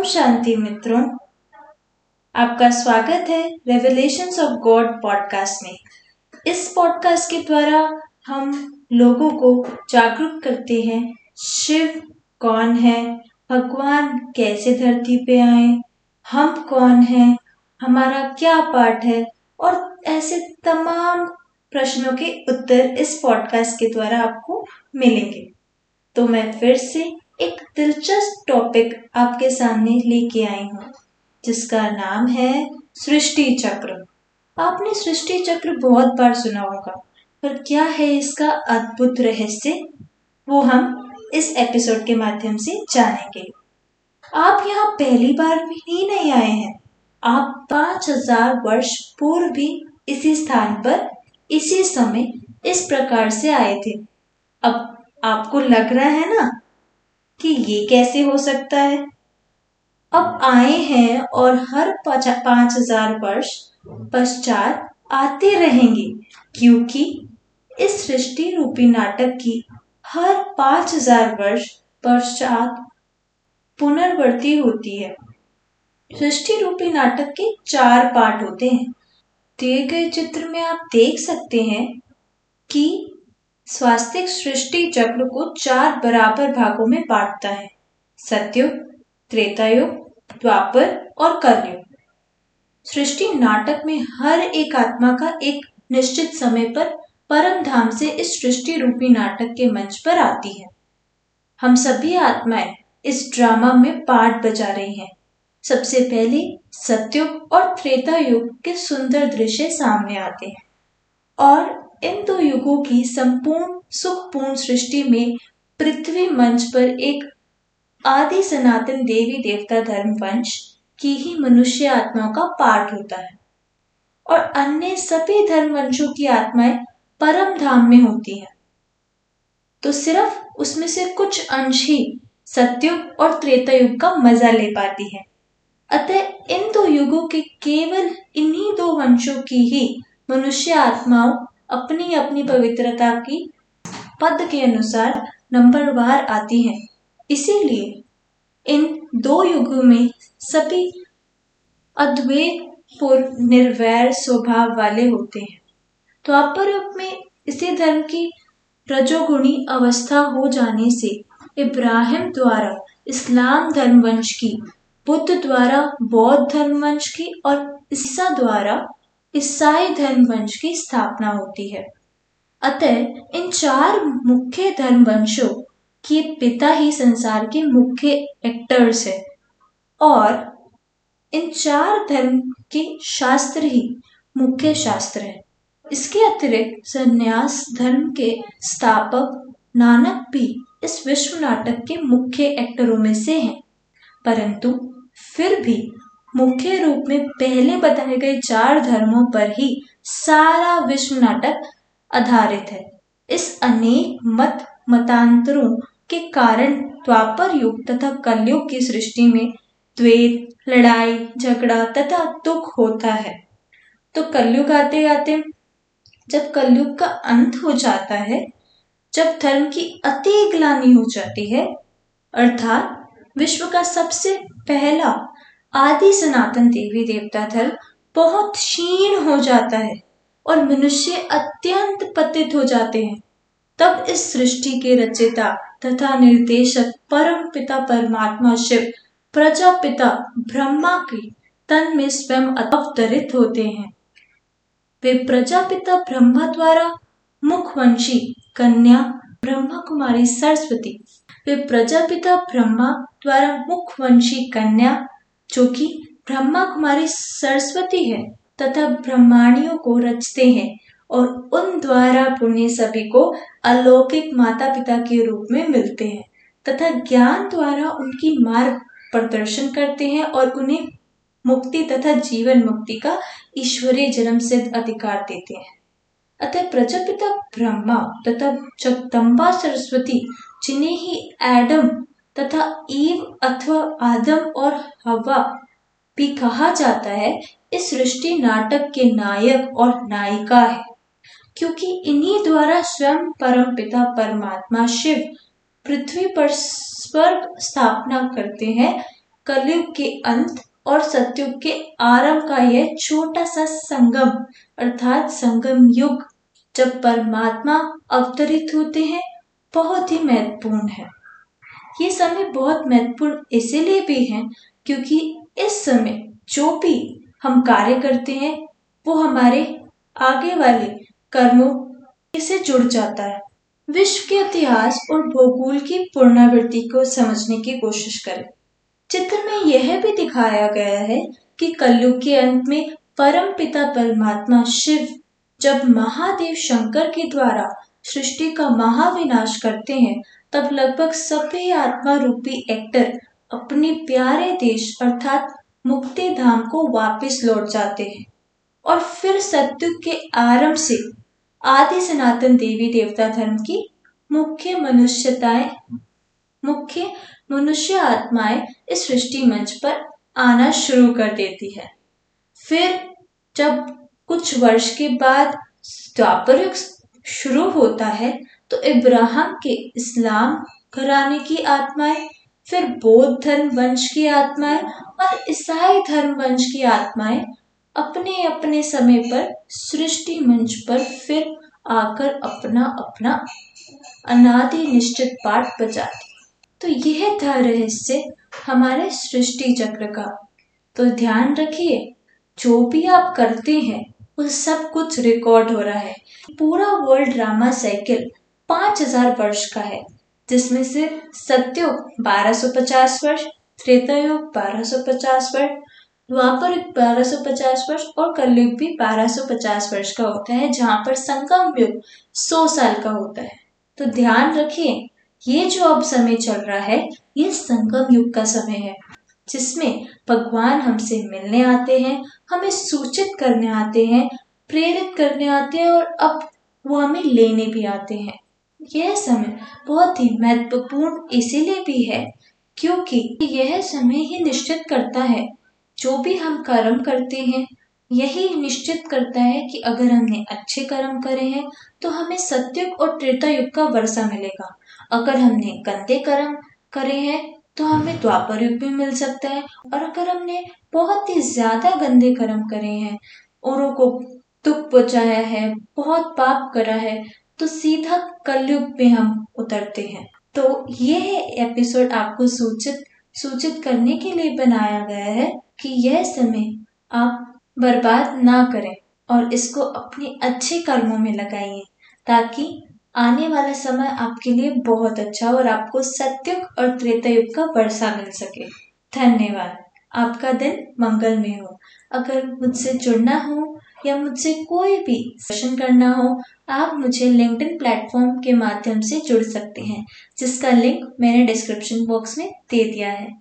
ओम शांति मित्रों आपका स्वागत है रेवलेशंस ऑफ़ गॉड पॉडकास्ट में। इस पॉडकास्ट के द्वारा हम लोगों को जागरूक करते हैं, शिव कौन है, भगवान कैसे धरती पे आए, हम कौन हैं, हमारा क्या पाठ है, और ऐसे तमाम प्रश्नों के उत्तर इस पॉडकास्ट के द्वारा आपको मिलेंगे। तो मैं फिर से एक दिलचस्प टॉपिक आपके सामने लेके आई हूँ, जिसका नाम है सृष्टि चक्र। आपने सृष्टि चक्र बहुत बार सुना होगा, पर क्या है इसका अद्भुत रहस्य? वो हम इस एपिसोड के माध्यम से जानेंगे। आप यहाँ पहली बार भी ही नहीं आए हैं। आप पाँच हज़ार वर्ष पूर्व भी इसी स्थान पर, इसी समय इस प्रकार से आए थे। अब आपको लग रहा है ना कि ये कैसे हो सकता है? अब आए हैं और हर पाँच हज़ार वर्ष पश्चात आते रहेंगे, क्योंकि इस सृष्टि रूपी नाटक की हर पाँच हज़ार वर्ष पश्चात पुनर्वर्ती होती है। सृष्टि रूपी नाटक के चार पार्ट होते हैं। दिए गए चित्र में आप देख सकते हैं कि स्वास्तिक सृष्टि चक्र को चार बराबर भागों में बांटता है। सत्युग त्रेतायुग द्वापर और कलयुग सृष्टि नाटक में हर एक आत्मा का एक निश्चित समय पर परम धाम से इस सृष्टि रूपी नाटक के मंच पर आती है। हम सभी आत्माएँ इस ड्रामा में पार्ट बजा रही हैं। सबसे पहले सत्युग और त्रेता युग के सुंदर दृश्य सामने आते हैं और इन दो युगों की संपूर्ण सुखपूर्ण सृष्टि में पृथ्वी मंच पर एक आदि सनातन देवी देवता धर्म वंश की ही मनुष्य आत्माओं का पाठ होता है। और अन्य सभी धर्म वंशों की आत्माएँ परम धाम में होती हैं। तो सिर्फ़ उसमें से कुछ अंश ही सत्युग और त्रेता युग का मज़ा ले पाती है। अतः इन दो युगों के केवल इन्हीं दो वंशों की ही मनुष्य आत्माओं अपनी अपनी पवित्रता की पद के अनुसार नंबरवार आती हैं। इसीलिए इन दो युगों में सभी अद्वैत निर्वैर स्वभाव वाले होते हैं। तो आप युग में इसी धर्म की रजोगुणी अवस्था हो जाने से इब्राहिम द्वारा इस्लाम धर्म वंश की, बुद्ध द्वारा बौद्ध धर्म वंश की और ईसा द्वारा ईसाई धर्म वंश की स्थापना होती है। अतः इन चार मुख्य धर्म वंशों के पिता ही संसार के मुख्य एक्टर्स है और इन चार धर्म के शास्त्र ही मुख्य शास्त्र है। इसके अतिरिक्त संन्यास धर्म के स्थापक नानक भी इस विश्व नाटक के मुख्य एक्टरों में से हैं, परंतु फिर भी मुख्य रूप में पहले बताए गए चार धर्मों पर ही सारा विश्व नाटक आधारित है। इस अनेक मत, मतांतरों के कारण द्वापर युग तथा कलयुग की सृष्टि में द्वेत लड़ाई, झगड़ा तथा दुख होता है। तो कलयुग आते आते, जब कलयुग का अंत हो जाता है, जब धर्म की अति ग्लानी हो जाती है, अर्थात विश्व का सबसे पहला आदि सनातन देवी देवता धर्म बहुत क्षीण हो जाता है और मनुष्य अत्यंत पतित हो जाते हैं। तब इस सृष्टि के रचिता तथा निर्देशक परम पिता परमात्मा शिव, प्रजापिता ब्रह्मा के तन में स्वयं अवतरित होते हैं। वे प्रजापिता ब्रह्मा द्वारा मुखवंशी कन्या ब्रह्मा कुमारी सरस्वती, वे प्रजापिता ब्रह्मा द्वारा मुखवंशी कन्या जो कि ब्रह्मा कुमारी सरस्वती है तथा ब्रह्माणियों को रचते हैं और उन द्वारा पुण्य सभी को अलौकिक माता पिता के रूप में मिलते हैं तथा ज्ञान द्वारा उनकी मार्ग प्रदर्शन करते हैं और उन्हें मुक्ति तथा जीवन मुक्ति का ईश्वरीय जन्म सिद्ध अधिकार देते हैं। अतः प्रजापिता ब्रह्मा तथा जगदम्बा सरस्वती, जिन्हें ही एडम तथा ईव अथवा आदम और हवा भी कहा जाता है, इस सृष्टि नाटक के नायक और नायिका है। क्योंकि इन्हीं द्वारा स्वयं परम पिता परमात्मा शिव पृथ्वी पर स्वर्ग स्थापना करते हैं, कलयुग के अंत और सत्युग के आरंभ का यह छोटा सा संगम, अर्थात संगम युग, जब परमात्मा अवतरित होते हैं, बहुत ही महत्वपूर्ण है। ये समय बहुत महत्वपूर्ण इसीलिए भी है क्योंकि इस समय जो भी हम कार्य करते हैं, वो हमारे आगे वाले कर्मों से जुड़ जाता है। विश्व के इतिहास और भूगोल की पुनरावृत्ति को समझने की कोशिश करें। चित्र में यह भी दिखाया गया है कि कलयुग के अंत में परम पिता परमात्मा शिव जब महादेव शंकर के द्वारा सृष्टि का महाविनाश करते हैं तब लगभग सभी आत्मा रूपी एक्टर अपने प्यारे देश अर्थात मुक्ति धाम को वापस लौट जाते हैं और फिर सत्युग के आरंभ से आदि सनातन देवी देवता धर्म की मुख्य मनुष्यताएँ, मुख्य मनुष्य आत्माएँ इस सृष्टि मंच पर आना शुरू कर देती है। फिर जब कुछ वर्ष के बाद द्वापर शुरू होता है तो इब्राहिम के इस्लाम घराने की आत्माएँ फिर बौद्ध धर्म वंश की आत्माएँ और ईसाई धर्म वंश की आत्माएँ अपने अपने समय पर, सृष्टि मंच पर फिर आकर अपना अपना अनादि निश्चित पाठ बजाती। तो यह था रहस्य हमारे सृष्टि चक्र का। तो ध्यान रखिए, जो भी आप करते हैं, वो सब कुछ रिकॉर्ड हो रहा है। पूरा वर्ल्ड ड्रामा साइकिल पाँच हज़ार वर्ष का है, जिसमें से सत्युग 1250 वर्ष त्रेता युग 1250 वर्ष द्वापर युग 1250 वर्ष और कलयुग भी 1250 वर्ष का होता है, जहाँ पर संगम युग 100 साल का होता है। तो ध्यान रखिए, ये जो अब समय चल रहा है, ये संगम युग का समय है, जिसमें भगवान हमसे मिलने आते हैं, हमें सूचित करने आते हैं, प्रेरित करने आते हैं और अब वो हमें लेने भी आते हैं। यह समय बहुत ही महत्वपूर्ण इसीलिए भी है, क्योंकि यह समय ही निश्चित करता है। जो भी हम कर्म करते हैं, यही निश्चित करता है कि अगर हमने अच्छे कर्म करे हैं तो हमें सत्युग और त्रेता युग का वर्षा मिलेगा। अगर हमने गंदे कर्म करे हैं तो हमें द्वापर युग भी मिल सकता है। और अगर हमने बहुत ही ज़्यादा गंदे कर्म करे हैं, औरों को दुख पहुँचाया है, बहुत पाप करा है तो सीधा कलयुग में हम उतरते हैं। तो यह एपिसोड आपको सूचित सूचित करने के लिए बनाया गया है कि यह समय आप बर्बाद ना करें और इसको अपने अच्छे कर्मों में लगाइए, ताकि आने वाला समय आपके लिए बहुत अच्छा और आपको सत्युग और त्रेतयुग का वर्षा मिल सके। धन्यवाद। आपका दिन मंगलमय हो। अगर मुझसे जुड़ना हो या मुझसे कोई भी सेशन करना हो, आप मुझे लिंक्डइन प्लेटफॉर्म के माध्यम से जुड़ सकते हैं, जिसका लिंक मैंने डिस्क्रिप्शन बॉक्स में दे दिया है।